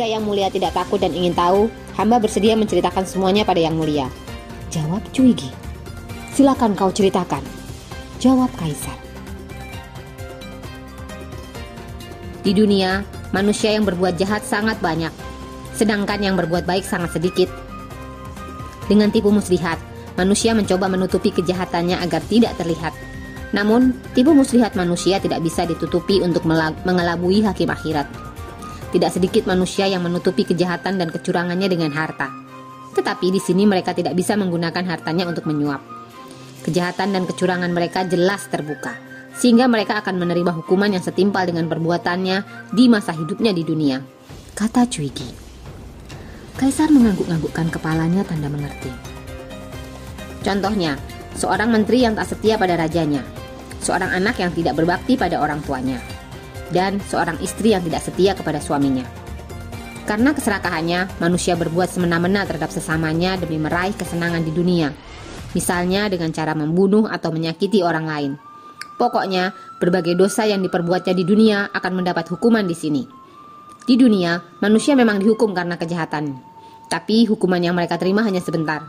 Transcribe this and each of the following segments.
Jika Yang Mulia tidak takut dan ingin tahu, hamba bersedia menceritakan semuanya pada Yang Mulia. Jawab Cuigi. Silakan kau ceritakan. Jawab Kaisar. Di dunia, manusia yang berbuat jahat sangat banyak, sedangkan yang berbuat baik sangat sedikit. Dengan tipu muslihat, manusia mencoba menutupi kejahatannya agar tidak terlihat. Namun, tipu muslihat manusia tidak bisa ditutupi untuk mengelabui hakim akhirat. Tidak sedikit manusia yang menutupi kejahatan dan kecurangannya dengan harta. Tetapi di sini mereka tidak bisa menggunakan hartanya untuk menyuap. Kejahatan dan kecurangan mereka jelas terbuka, sehingga mereka akan menerima hukuman yang setimpal dengan perbuatannya di masa hidupnya di dunia. Kata Cuigi. Kaisar mengangguk-anggukkan kepalanya tanda mengerti. Contohnya, seorang menteri yang tak setia pada rajanya, seorang anak yang tidak berbakti pada orang tuanya, dan seorang istri yang tidak setia kepada suaminya. Karena keserakahannya, manusia berbuat semena-mena terhadap sesamanya demi meraih kesenangan di dunia. Misalnya dengan cara membunuh atau menyakiti orang lain. Pokoknya, berbagai dosa yang diperbuatnya di dunia akan mendapat hukuman di sini. Di dunia, manusia memang dihukum karena kejahatan. Tapi hukuman yang mereka terima hanya sebentar.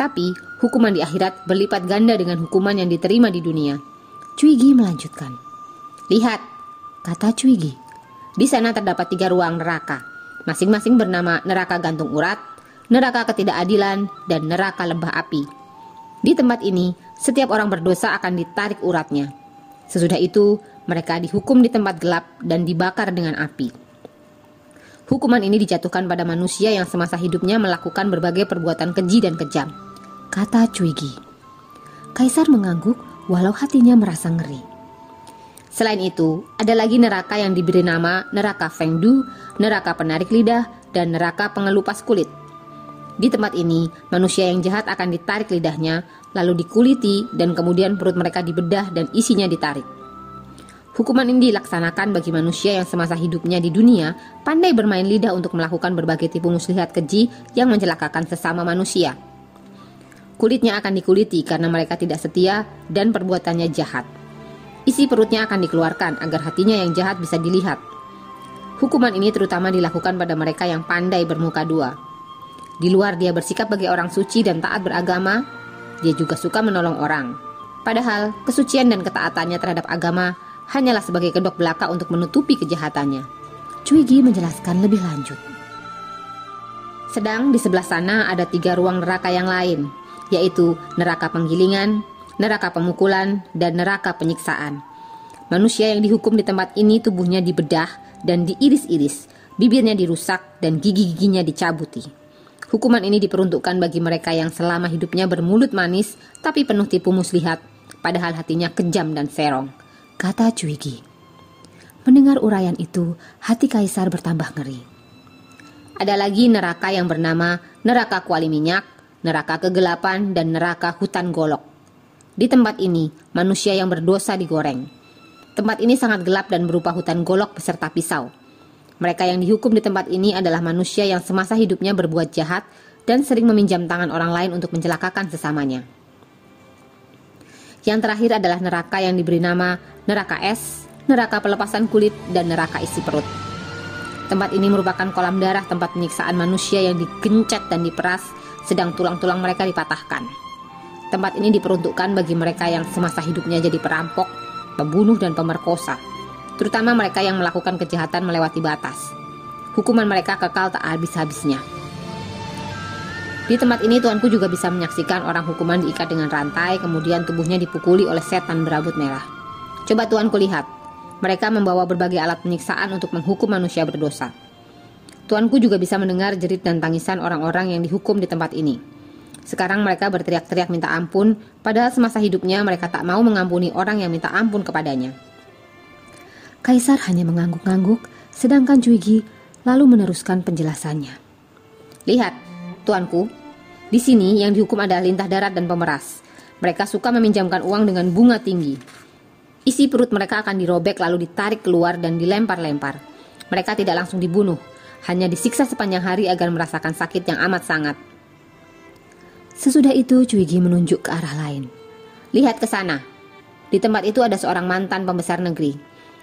Tapi, hukuman di akhirat berlipat ganda dengan hukuman yang diterima di dunia. Cuigi melanjutkan. Lihat, kata Cuigi. Di sana terdapat tiga ruang neraka, masing-masing bernama neraka gantung urat, neraka ketidakadilan, dan neraka lembah api. Di tempat ini, setiap orang berdosa akan ditarik uratnya. Sesudah itu, mereka dihukum di tempat gelap dan dibakar dengan api. Hukuman ini dijatuhkan pada manusia yang semasa hidupnya melakukan berbagai perbuatan keji dan kejam. Kata Cuigi. Kaisar mengangguk walau hatinya merasa ngeri. Selain itu, ada lagi neraka yang diberi nama neraka Fengdu, neraka penarik lidah, dan neraka pengelupas kulit. Di tempat ini, manusia yang jahat akan ditarik lidahnya, lalu dikuliti, dan kemudian perut mereka dibedah dan isinya ditarik. Hukuman ini dilaksanakan bagi manusia yang semasa hidupnya di dunia pandai bermain lidah untuk melakukan berbagai tipu muslihat keji yang mencelakakan sesama manusia. Kulitnya akan dikuliti karena mereka tidak setia dan perbuatannya jahat. Isi perutnya akan dikeluarkan agar hatinya yang jahat bisa dilihat. Hukuman ini terutama dilakukan pada mereka yang pandai bermuka dua. Di luar dia bersikap bagi orang suci dan taat beragama, dia juga suka menolong orang. Padahal kesucian dan ketaatannya terhadap agama hanyalah sebagai kedok belaka untuk menutupi kejahatannya. Cuigi menjelaskan lebih lanjut. Sedang di sebelah sana ada tiga ruang neraka yang lain, yaitu neraka penggilingan, neraka pemukulan, dan neraka penyiksaan. Manusia yang dihukum di tempat ini tubuhnya dibedah dan diiris-iris, bibirnya dirusak dan gigi-giginya dicabuti. Hukuman ini diperuntukkan bagi mereka yang selama hidupnya bermulut manis tapi penuh tipu muslihat, padahal hatinya kejam dan serong. Kata Cuigi. Mendengar uraian itu, hati Kaisar bertambah ngeri. Ada lagi neraka yang bernama neraka kuali minyak, neraka kegelapan, dan neraka hutan golok. Di tempat ini, manusia yang berdosa digoreng. Tempat ini sangat gelap dan berupa hutan golok beserta pisau. Mereka yang dihukum di tempat ini adalah manusia yang semasa hidupnya berbuat jahat dan sering meminjam tangan orang lain untuk mencelakakan sesamanya. Yang terakhir adalah neraka yang diberi nama neraka es, neraka pelepasan kulit, dan neraka isi perut. Tempat ini merupakan kolam darah tempat penyiksaan manusia yang digencet dan diperas, sedang tulang-tulang mereka dipatahkan. Tempat ini diperuntukkan bagi mereka yang semasa hidupnya jadi perampok, pembunuh, dan pemerkosa, terutama mereka yang melakukan kejahatan melewati batas. Hukuman mereka kekal tak habis-habisnya. Di tempat ini tuanku juga bisa menyaksikan orang hukuman diikat dengan rantai, kemudian tubuhnya dipukuli oleh setan berambut merah. Coba tuanku lihat, mereka membawa berbagai alat penyiksaan untuk menghukum manusia berdosa. Tuanku juga bisa mendengar jerit dan tangisan orang-orang yang dihukum di tempat ini. Sekarang mereka berteriak-teriak minta ampun, padahal semasa hidupnya mereka tak mau mengampuni orang yang minta ampun kepadanya. Kaisar hanya mengangguk-angguk Sedangkan Cuigi lalu meneruskan penjelasannya. Lihat, tuanku, di sini yang dihukum adalah lintah darat dan pemeras. Mereka suka meminjamkan uang dengan bunga tinggi. Isi perut mereka akan dirobek lalu ditarik keluar dan dilempar-lempar. Mereka tidak langsung dibunuh, hanya disiksa sepanjang hari agar merasakan sakit yang amat sangat. Sesudah itu Cuigi menunjuk ke arah lain. Lihat ke sana. Di tempat itu ada seorang mantan pembesar negeri.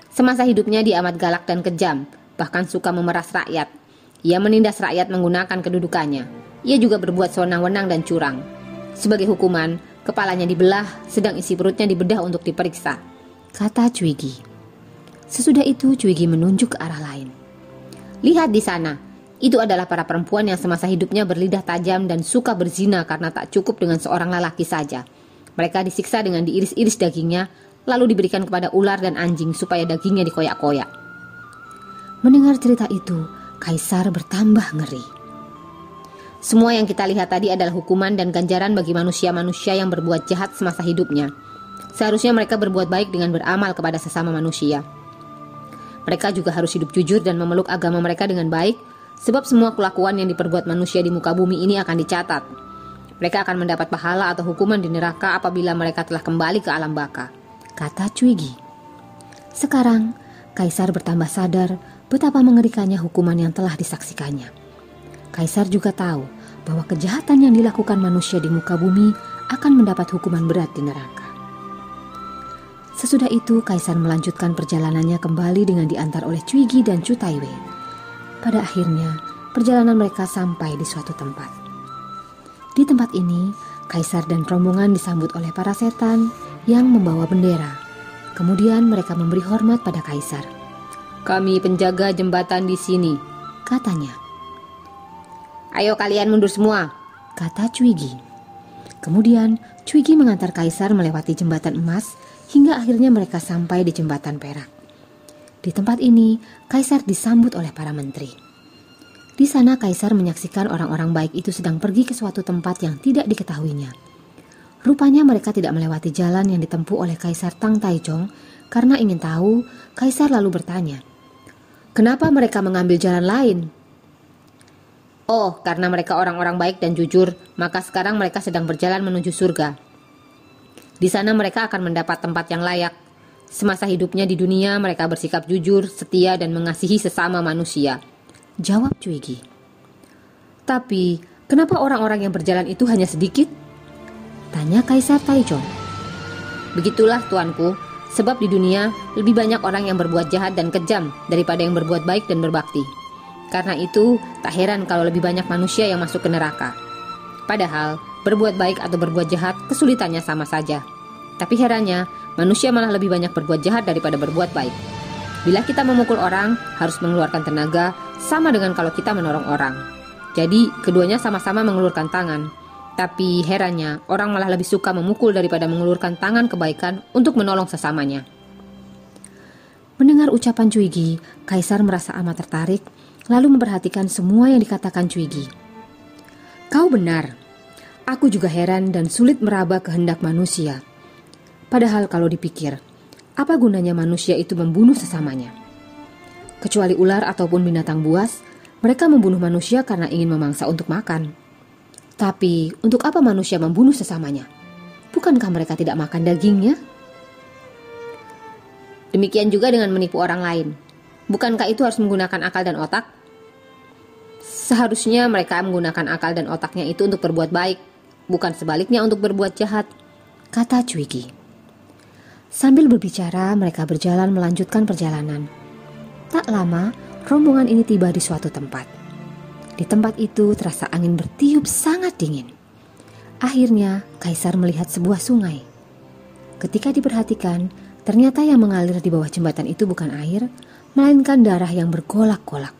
Semasa hidupnya dia amat galak dan kejam, bahkan suka memeras rakyat. Ia menindas rakyat menggunakan kedudukannya. Ia juga berbuat sewenang-wenang dan curang. Sebagai hukuman, kepalanya dibelah, sedang isi perutnya dibedah untuk diperiksa. Kata Cuigi. Sesudah itu Cuigi menunjuk ke arah lain. Lihat di sana, itu adalah para perempuan yang semasa hidupnya berlidah tajam dan suka berzina karena tak cukup dengan seorang lelaki saja. Mereka disiksa dengan diiris-iris dagingnya, lalu diberikan kepada ular dan anjing supaya dagingnya dikoyak-koyak. Mendengar cerita itu, Kaisar bertambah ngeri. Semua yang kita lihat tadi adalah hukuman dan ganjaran bagi manusia-manusia yang berbuat jahat semasa hidupnya. Seharusnya mereka berbuat baik dengan beramal kepada sesama manusia. Mereka juga harus hidup jujur dan memeluk agama mereka dengan baik, sebab semua kelakuan yang diperbuat manusia di muka bumi ini akan dicatat. Mereka akan mendapat pahala atau hukuman di neraka apabila mereka telah kembali ke alam baka, kata Cuigi. Sekarang, Kaisar bertambah sadar betapa mengerikannya hukuman yang telah disaksikannya. Kaisar juga tahu bahwa kejahatan yang dilakukan manusia di muka bumi akan mendapat hukuman berat di neraka. Sesudah itu, Kaisar melanjutkan perjalanannya kembali dengan diantar oleh Cuigi dan Cutaiwe. Pada akhirnya, perjalanan mereka sampai di suatu tempat. Di tempat ini, Kaisar dan rombongan disambut oleh para setan yang membawa bendera. Kemudian mereka memberi hormat pada Kaisar. Kami penjaga jembatan di sini, katanya. Ayo kalian mundur semua, kata Cuigi. Kemudian Cuigi mengantar Kaisar melewati jembatan emas hingga akhirnya mereka sampai di jembatan perak. Di tempat ini, Kaisar disambut oleh para menteri. Di sana Kaisar menyaksikan orang-orang baik itu sedang pergi ke suatu tempat yang tidak diketahuinya. Rupanya mereka tidak melewati jalan yang ditempuh oleh Kaisar Tang Taijong karena ingin tahu, Kaisar lalu bertanya, Kenapa mereka mengambil jalan lain? Oh, karena mereka orang-orang baik dan jujur, maka sekarang mereka sedang berjalan menuju surga. Di sana mereka akan mendapat tempat yang layak. Semasa hidupnya di dunia, mereka bersikap jujur, setia, dan mengasihi sesama manusia. Jawab Cuigi. Tapi, kenapa orang-orang yang berjalan itu hanya sedikit? Tanya Kaisar Taichung. Begitulah tuanku, Sebab di dunia lebih banyak orang yang berbuat jahat dan kejam daripada yang berbuat baik dan berbakti. Karena itu, tak heran kalau lebih banyak manusia yang masuk ke neraka. Padahal, berbuat baik atau berbuat jahat kesulitannya sama saja. Tapi herannya, manusia malah lebih banyak berbuat jahat daripada berbuat baik. Bila kita memukul orang, harus mengeluarkan tenaga, sama dengan kalau kita menolong orang. Jadi, keduanya sama-sama mengeluarkan tangan, tapi herannya, orang malah lebih suka memukul daripada mengulurkan tangan kebaikan untuk menolong sesamanya. Mendengar ucapan Cuigi, Kaisar merasa amat tertarik, lalu memperhatikan semua yang dikatakan Cuigi. Kau benar, aku juga heran dan sulit meraba kehendak manusia. Padahal kalau dipikir, apa gunanya manusia itu membunuh sesamanya? Kecuali ular ataupun binatang buas, mereka membunuh manusia karena ingin memangsa untuk makan. Tapi untuk apa manusia membunuh sesamanya? Bukankah mereka tidak makan dagingnya? Demikian juga dengan menipu orang lain. Bukankah itu harus menggunakan akal dan otak? Seharusnya mereka menggunakan akal dan otaknya itu untuk berbuat baik, bukan sebaliknya untuk berbuat jahat, kata Cuigi. Sambil berbicara, mereka berjalan melanjutkan perjalanan. Tak lama, rombongan ini tiba di suatu tempat. Di tempat itu terasa angin bertiup sangat dingin. Akhirnya, Kaisar melihat sebuah sungai. Ketika diperhatikan, ternyata yang mengalir di bawah jembatan itu bukan air, melainkan darah yang bergolak-golak.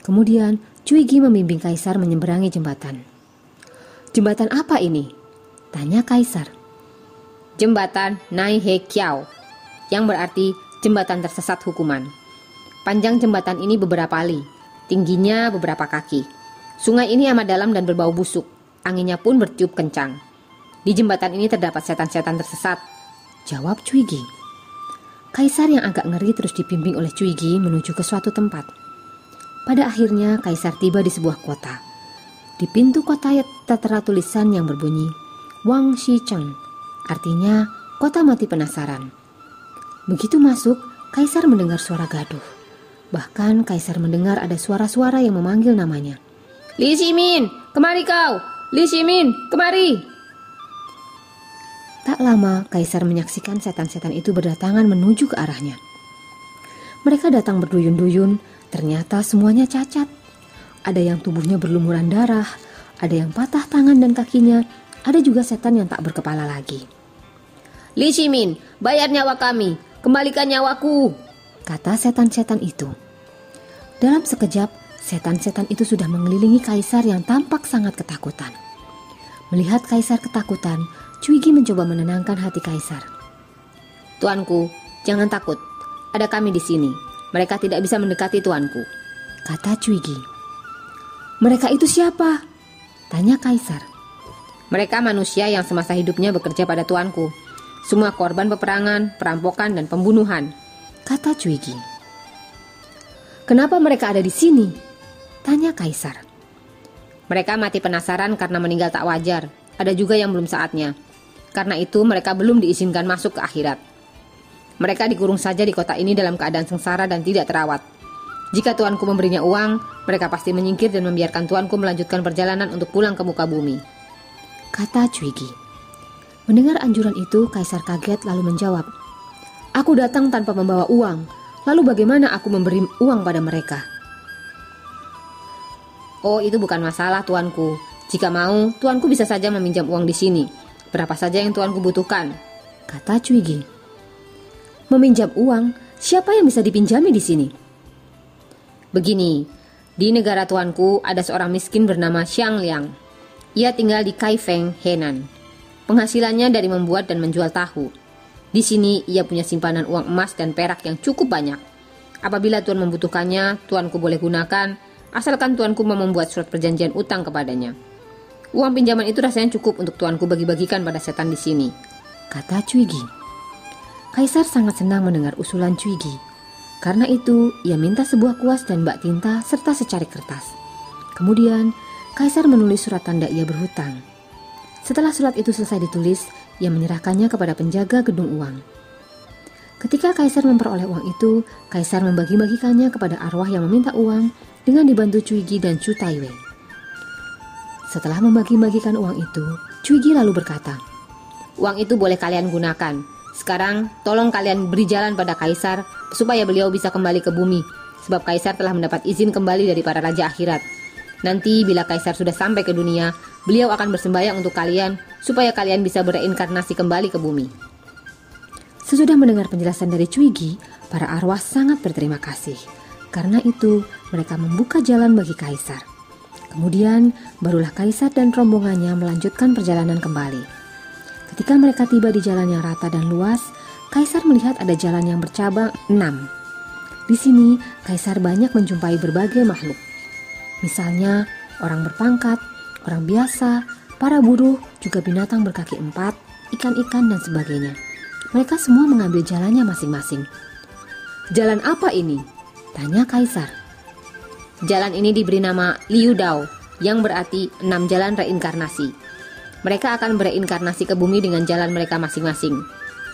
Kemudian, Cuigi membimbing Kaisar menyeberangi jembatan. Jembatan apa ini? Tanya Kaisar. Jembatan Nai He Kiao, yang berarti jembatan tersesat hukuman. Panjang jembatan ini beberapa li, Tingginya beberapa kaki. Sungai ini amat dalam dan berbau busuk. Anginnya pun bertiup kencang. Di jembatan ini terdapat setan-setan tersesat. Jawab Cuigi. Kaisar yang agak ngeri terus dibimbing oleh Cuigi menuju ke suatu tempat. Pada akhirnya Kaisar tiba di sebuah kota. Di pintu kota tertera tulisan yang berbunyi Wang Shicheng, artinya kota mati penasaran. Begitu masuk, Kaisar mendengar suara gaduh. Bahkan Kaisar mendengar ada suara-suara yang memanggil namanya. Li Ximin, kemari kau! Li Ximin, kemari! Tak lama, Kaisar menyaksikan setan-setan itu berdatangan menuju ke arahnya. Mereka datang berduyun-duyun, ternyata semuanya cacat. Ada yang tubuhnya berlumuran darah, ada yang patah tangan dan kakinya, ada juga setan yang tak berkepala lagi. Li Ximin, bayar nyawa kami, kembalikan nyawaku, kata setan-setan itu. Dalam sekejap, setan-setan itu sudah mengelilingi kaisar yang tampak sangat ketakutan. Melihat kaisar ketakutan, Cuigi mencoba menenangkan hati kaisar. Tuanku, jangan takut. Ada kami di sini. Mereka tidak bisa mendekati tuanku. Kata Cuigi. Mereka itu siapa? Tanya kaisar. Mereka manusia yang semasa hidupnya bekerja pada tuanku. Semua korban peperangan, perampokan, dan pembunuhan. Kata Cuigi. Kenapa mereka ada di sini? Tanya kaisar. Mereka mati penasaran karena meninggal tak wajar. Ada juga yang belum saatnya. Karena itu mereka belum diizinkan masuk ke akhirat. Mereka dikurung saja di kota ini dalam keadaan sengsara dan tidak terawat. Jika tuanku memberinya uang, mereka pasti menyingkir dan membiarkan tuanku melanjutkan perjalanan untuk pulang ke muka bumi. Kata Cuigi. Mendengar anjuran itu, Kaisar kaget lalu menjawab, Aku datang tanpa membawa uang, lalu bagaimana aku memberi uang pada mereka? Oh, itu bukan masalah, tuanku. Jika mau, tuanku bisa saja meminjam uang di sini. Berapa saja yang tuanku butuhkan, kata Cuigi. Meminjam uang, siapa yang bisa dipinjami di sini? Begini, di negara tuanku ada seorang miskin bernama Xiang Liang. Ia tinggal di Kaifeng, Henan. Penghasilannya dari membuat dan menjual tahu. Di sini ia punya simpanan uang emas dan perak yang cukup banyak. Apabila tuan membutuhkannya, tuanku boleh gunakan, asalkan tuanku mau membuat surat perjanjian utang kepadanya. Uang pinjaman itu rasanya cukup untuk tuanku bagi-bagikan pada setan di sini. Kata Cuigi. Kaisar sangat senang mendengar usulan Cuigi. Karena itu, ia minta sebuah kuas dan bak tinta serta secari kertas. Kemudian, Kaisar menulis surat tanda ia berhutang. Setelah surat itu selesai ditulis, ia menyerahkannya kepada penjaga gedung uang. Ketika Kaisar memperoleh uang itu, Kaisar membagi-bagikannya kepada arwah yang meminta uang dengan dibantu Cuigi dan Chu Taiwei. Setelah membagi-bagikan uang itu, Cuigi lalu berkata, Uang itu boleh kalian gunakan. Sekarang, tolong kalian beri jalan pada Kaisar supaya beliau bisa kembali ke bumi, sebab Kaisar telah mendapat izin kembali dari para raja akhirat. Nanti bila Kaisar sudah sampai ke dunia, beliau akan bersembahyang untuk kalian supaya kalian bisa bereinkarnasi kembali ke bumi. Sesudah mendengar penjelasan dari Cuigi, para arwah sangat berterima kasih. Karena itu, mereka membuka jalan bagi Kaisar. Kemudian, barulah Kaisar dan rombongannya melanjutkan perjalanan kembali. Ketika mereka tiba di jalan yang rata dan luas, Kaisar melihat ada jalan yang bercabang enam. Di sini, Kaisar banyak menjumpai berbagai makhluk. Misalnya, orang berpangkat, orang biasa, para buruh, juga binatang berkaki empat, ikan-ikan, dan sebagainya. Mereka semua mengambil jalannya masing-masing. Jalan apa ini? Tanya Kaisar. Jalan ini diberi nama Liu Dao, yang berarti enam jalan reinkarnasi. Mereka akan bereinkarnasi ke bumi dengan jalan mereka masing-masing.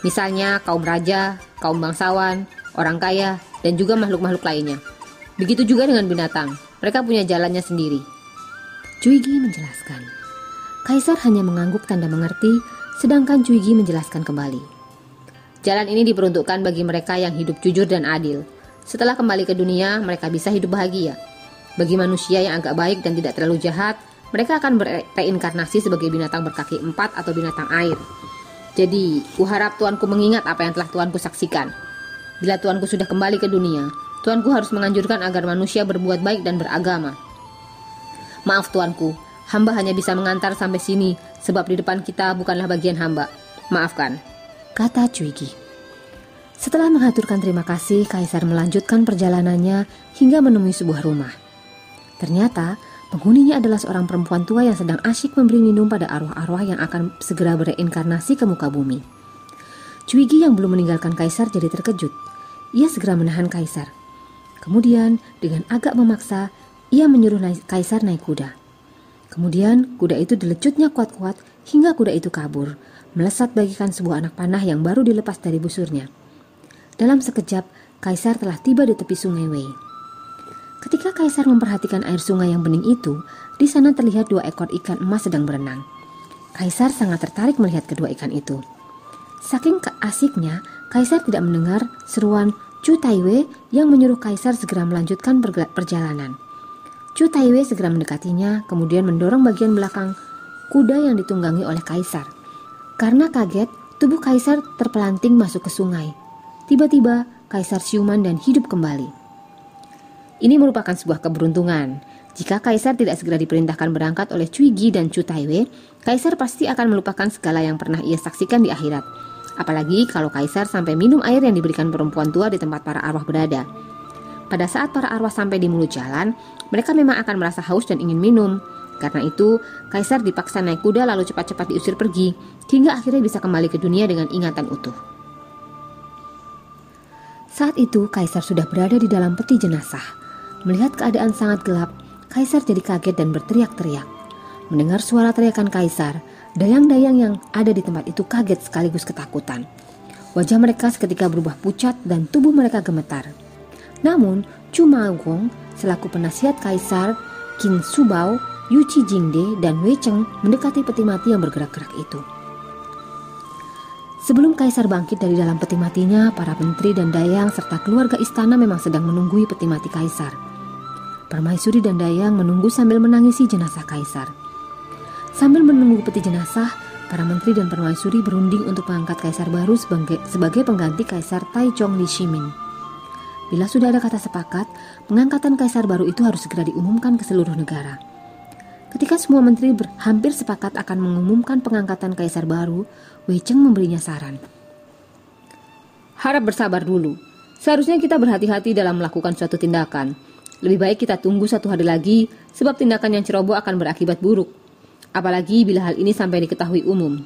Misalnya kaum raja, kaum bangsawan, orang kaya, dan juga makhluk-makhluk lainnya. Begitu juga dengan binatang, mereka punya jalannya sendiri. Cuigi menjelaskan. Kaisar hanya mengangguk tanda mengerti, sedangkan Cuigi menjelaskan kembali. Jalan ini diperuntukkan bagi mereka yang hidup jujur dan adil. Setelah kembali ke dunia, mereka bisa hidup bahagia. Bagi manusia yang agak baik dan tidak terlalu jahat, mereka akan bereinkarnasi sebagai binatang berkaki empat atau binatang air. Jadi, kuharap tuanku mengingat apa yang telah tuanku saksikan. Bila tuanku sudah kembali ke dunia, tuanku harus menganjurkan agar manusia berbuat baik dan beragama. Maaf tuanku, hamba hanya bisa mengantar sampai sini sebab di depan kita bukanlah bagian hamba. Maafkan. Kata Cuigi. Setelah mengaturkan terima kasih, Kaisar melanjutkan perjalanannya hingga menemui sebuah rumah. Ternyata, penghuninya adalah seorang perempuan tua yang sedang asyik memberi minum pada arwah-arwah yang akan segera bereinkarnasi ke muka bumi. Cuigi yang belum meninggalkan kaisar jadi terkejut. Ia segera menahan kaisar. Kemudian, dengan agak memaksa, ia menyuruh kaisar naik kuda. Kemudian, kuda itu dilecutnya kuat-kuat hingga kuda itu kabur, melesat bagikan sebuah anak panah yang baru dilepas dari busurnya. Dalam sekejap, kaisar telah tiba di tepi sungai Wei. Ketika kaisar memperhatikan air sungai yang bening itu, di sana terlihat dua ekor ikan emas sedang berenang. Kaisar sangat tertarik melihat kedua ikan itu. Saking keasiknya, Kaisar tidak mendengar seruan Chu Taiwei yang menyuruh Kaisar segera melanjutkan perjalanan. Chu Taiwei segera mendekatinya, kemudian mendorong bagian belakang kuda yang ditunggangi oleh Kaisar. Karena kaget, tubuh Kaisar terpelanting masuk ke sungai. Tiba-tiba, Kaisar siuman dan hidup kembali. Ini merupakan sebuah keberuntungan. Jika Kaisar tidak segera diperintahkan berangkat oleh Cui Gi dan Chu Taiwei, Kaisar pasti akan melupakan segala yang pernah ia saksikan di akhirat. Apalagi kalau kaisar sampai minum air yang diberikan perempuan tua di tempat para arwah berada. Pada saat para arwah sampai di mulut jalan, mereka memang akan merasa haus dan ingin minum. Karena itu, kaisar dipaksa naik kuda lalu cepat-cepat diusir pergi, hingga akhirnya bisa kembali ke dunia dengan ingatan utuh. Saat itu, kaisar sudah berada di dalam peti jenazah. Melihat keadaan sangat gelap, kaisar jadi kaget dan berteriak-teriak. Mendengar suara teriakan kaisar, Dayang-dayang yang ada di tempat itu kaget sekaligus ketakutan. Wajah mereka seketika berubah pucat dan tubuh mereka gemetar. Namun, Chu Magong selaku penasihat kaisar Qin Subao, Yu Chi Jingde, dan Wei Cheng mendekati peti mati yang bergerak-gerak itu. Sebelum kaisar bangkit dari dalam peti matinya, para menteri dan dayang serta keluarga istana memang sedang menunggui peti mati kaisar. Permaisuri dan dayang menunggu sambil menangisi jenazah kaisar. Sambil menunggu peti jenazah, para menteri dan permaisuri berunding untuk mengangkat kaisar baru sebagai, sebagai pengganti kaisar Taichung Li Shimin. Bila sudah ada kata sepakat, pengangkatan kaisar baru itu harus segera diumumkan ke seluruh negara. Ketika semua menteri hampir sepakat akan mengumumkan pengangkatan kaisar baru, Wei Cheng memberinya saran. Harap bersabar dulu. Seharusnya kita berhati-hati dalam melakukan suatu tindakan. Lebih baik kita tunggu satu hari lagi, sebab tindakan yang ceroboh akan berakibat buruk. Apalagi bila hal ini sampai diketahui umum.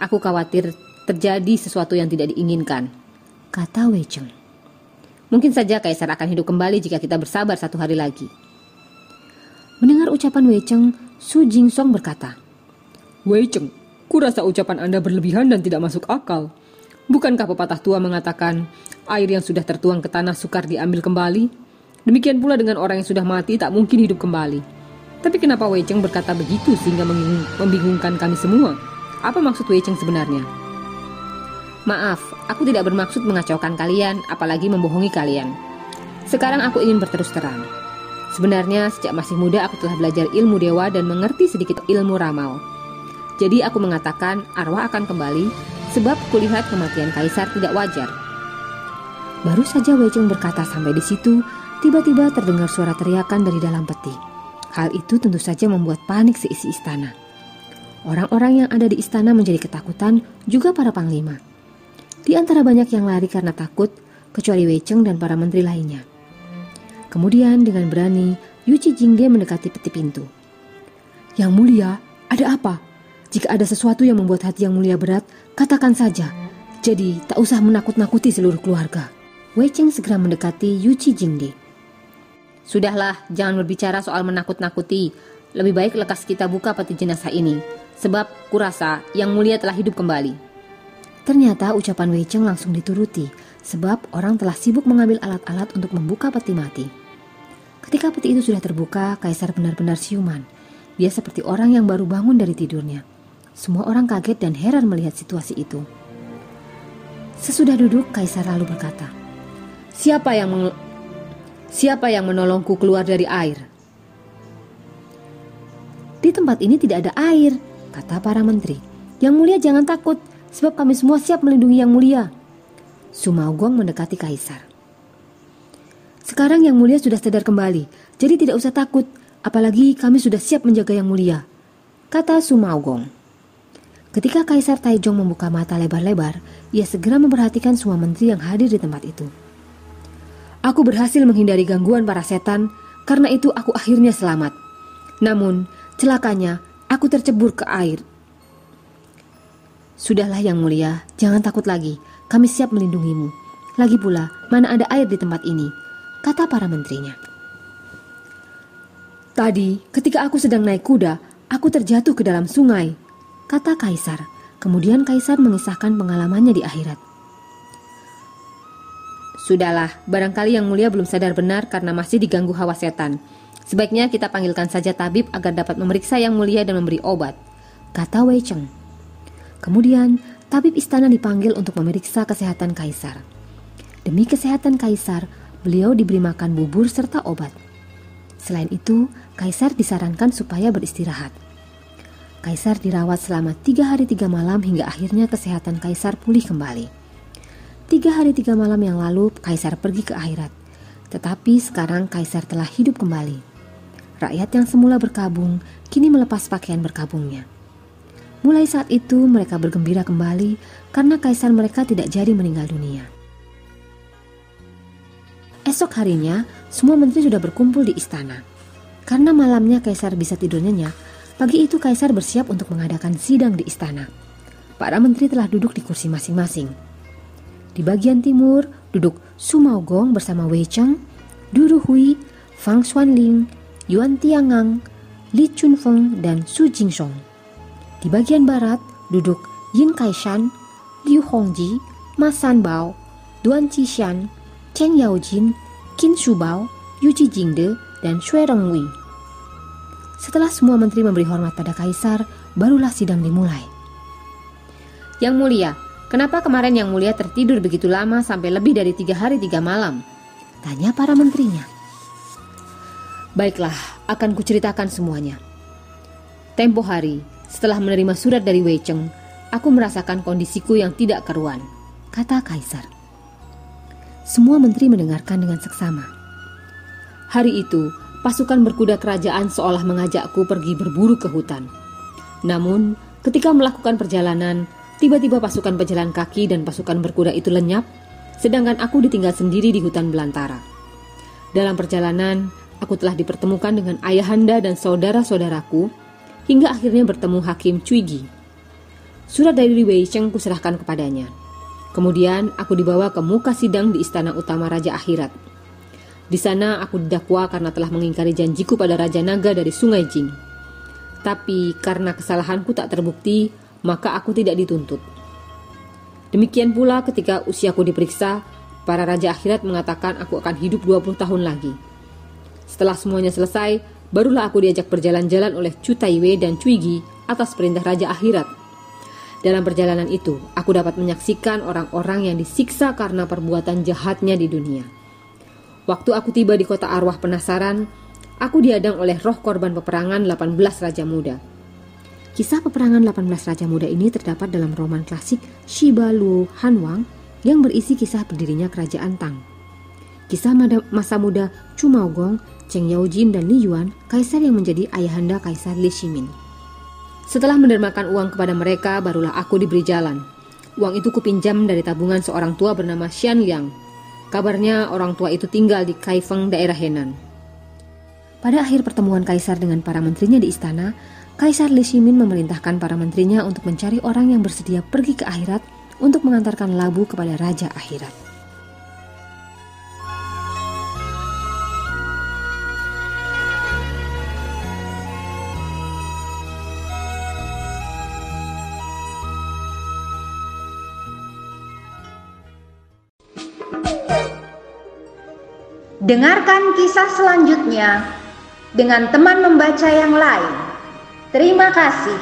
Aku khawatir terjadi sesuatu yang tidak diinginkan. Kata Wei Cheng. Mungkin saja Kaisar akan hidup kembali jika kita bersabar satu hari lagi. Mendengar ucapan Wei Cheng, Su Jingsong berkata, Wei Cheng, kurasa ucapan Anda berlebihan dan tidak masuk akal. Bukankah pepatah tua mengatakan, air yang sudah tertuang ke tanah sukar diambil kembali? Demikian pula dengan orang yang sudah mati tak mungkin hidup kembali. Tapi kenapa Wei Cheng berkata begitu sehingga membingungkan kami semua? Apa maksud Wei Cheng sebenarnya? Maaf, aku tidak bermaksud mengacaukan kalian, apalagi membohongi kalian. Sekarang aku ingin berterus terang. Sebenarnya sejak masih muda aku telah belajar ilmu dewa dan mengerti sedikit ilmu ramal. Jadi aku mengatakan arwah akan kembali sebab kulihat kematian kaisar tidak wajar. Baru saja Wei Cheng berkata sampai di situ, tiba-tiba terdengar suara teriakan dari dalam peti. Hal itu tentu saja membuat panik seisi istana. Orang-orang yang ada di istana menjadi ketakutan, juga para panglima. Di antara banyak yang lari karena takut, kecuali Wei Cheng dan para menteri lainnya. Kemudian dengan berani, Yuchi Jingde mendekati peti pintu. Yang mulia, ada apa? Jika ada sesuatu yang membuat hati yang mulia berat, katakan saja. Jadi, tak usah menakut-nakuti seluruh keluarga. Wei Cheng segera mendekati Yuchi Jingde. Sudahlah, jangan berbicara soal menakut-nakuti. Lebih baik lekas kita buka peti jenazah ini. Sebab kurasa yang mulia telah hidup kembali. Ternyata ucapan Wei Cheng langsung dituruti, sebab orang telah sibuk mengambil alat-alat untuk membuka peti mati. Ketika peti itu sudah terbuka, Kaisar benar-benar siuman. Dia seperti orang yang baru bangun dari tidurnya. Semua orang kaget dan heran melihat situasi itu. Sesudah duduk, Kaisar lalu berkata, Siapa yang Siapa yang menolongku keluar dari air? Di tempat ini tidak ada air, kata para menteri. Yang mulia jangan takut, sebab kami semua siap melindungi yang mulia. Sumaugong mendekati kaisar. Sekarang yang mulia sudah sadar kembali, jadi tidak usah takut, apalagi kami sudah siap menjaga yang mulia, kata Sumaugong. Ketika Kaisar Taijong membuka mata lebar-lebar, ia segera memperhatikan semua menteri yang hadir di tempat itu. Aku berhasil menghindari gangguan para setan, karena itu aku akhirnya selamat. Namun, celakanya, aku tercebur ke air. Sudahlah yang mulia, jangan takut lagi. Kami siap melindungimu. Lagi pula, mana ada air di tempat ini? Kata para menterinya. Tadi, ketika aku sedang naik kuda, aku terjatuh ke dalam sungai. Kata Kaisar. Kemudian Kaisar mengisahkan pengalamannya di akhirat. Sudahlah, barangkali yang mulia belum sadar benar karena masih diganggu hawa setan. Sebaiknya kita panggilkan saja tabib agar dapat memeriksa yang mulia dan memberi obat, kata Wei Cheng. Kemudian, tabib istana dipanggil untuk memeriksa kesehatan kaisar. Demi kesehatan kaisar, beliau diberi makan bubur serta obat. Selain itu, kaisar disarankan supaya beristirahat. Kaisar dirawat selama tiga hari tiga malam hingga akhirnya kesehatan kaisar pulih kembali. Tiga hari tiga malam yang lalu, Kaisar pergi ke akhirat. Tetapi sekarang Kaisar telah hidup kembali. Rakyat yang semula berkabung, kini melepas pakaian berkabungnya. Mulai saat itu mereka bergembira kembali karena kaisar mereka tidak jadi meninggal dunia. Esok harinya, semua menteri sudah berkumpul di istana. Karena malamnya kaisar bisa tidur nyenyak, pagi itu kaisar bersiap untuk mengadakan sidang di istana. Para menteri telah duduk di kursi masing-masing. Di bagian timur duduk Su Maogong bersama Wei Cheng, Du Ruhui, Fang Xuanling, Yuan Tiangang, Li Chunfeng, dan Su Jingsong. Di bagian barat duduk Yin Kaishan, Liu Hongji, Ma Sanbao, Duan Qishan, Cheng Yaojin, Qin Shubao, Yu Jingde, dan Shui Rongwei. Setelah semua menteri memberi hormat pada kaisar, barulah sidang dimulai. Yang mulia, Kenapa kemarin yang mulia tertidur begitu lama sampai lebih dari tiga hari tiga malam? Tanya para menterinya. Baiklah, akan kuceritakan semuanya. Tempo hari, setelah menerima surat dari Wei Cheng, aku merasakan kondisiku yang tidak keruan, kata Kaisar. Semua menteri mendengarkan dengan seksama. Hari itu, pasukan berkuda kerajaan seolah mengajakku pergi berburu ke hutan. Namun, ketika melakukan perjalanan, Tiba-tiba pasukan pejalan kaki dan pasukan berkuda itu lenyap, sedangkan aku ditinggal sendiri di hutan belantara. Dalam perjalanan, aku telah dipertemukan dengan ayahanda dan saudara-saudaraku, hingga akhirnya bertemu Hakim Cuigi. Surat dari Wei Cheng kuserahkan kepadanya. Kemudian aku dibawa ke muka sidang di istana utama Raja Akhirat. Di sana aku didakwa karena telah mengingkari janjiku pada Raja Naga dari Sungai Jing. Tapi karena kesalahanku tak terbukti, maka aku tidak dituntut. Demikian pula ketika usiaku diperiksa, para raja akhirat mengatakan aku akan hidup 20 tahun lagi. Setelah semuanya selesai, barulah aku diajak berjalan-jalan oleh Chu Taiwei dan Cuigi atas perintah raja akhirat. Dalam perjalanan itu, aku dapat menyaksikan orang-orang yang disiksa karena perbuatan jahatnya di dunia. Waktu aku tiba di kota arwah penasaran, aku diadang oleh roh korban peperangan 18 raja muda. Kisah peperangan 18 Raja Muda ini terdapat dalam roman klasik Shiba Lu Hanwang yang berisi kisah berdirinya kerajaan Tang. Kisah masa muda Chu Maogong, Cheng Yaojin, dan Li Yuan, kaisar yang menjadi ayahanda kaisar Li Shimin. Setelah mendermakan uang kepada mereka, barulah aku diberi jalan. Uang itu kupinjam dari tabungan seorang tua bernama Xian Liang. Kabarnya orang tua itu tinggal di Kaifeng, daerah Henan. Pada akhir pertemuan kaisar dengan para menterinya di istana, Kaisar Li Shimin memerintahkan para menterinya untuk mencari orang yang bersedia pergi ke akhirat untuk mengantarkan labu kepada Raja Akhirat. Dengarkan kisah selanjutnya dengan teman membaca yang lain. Terima kasih.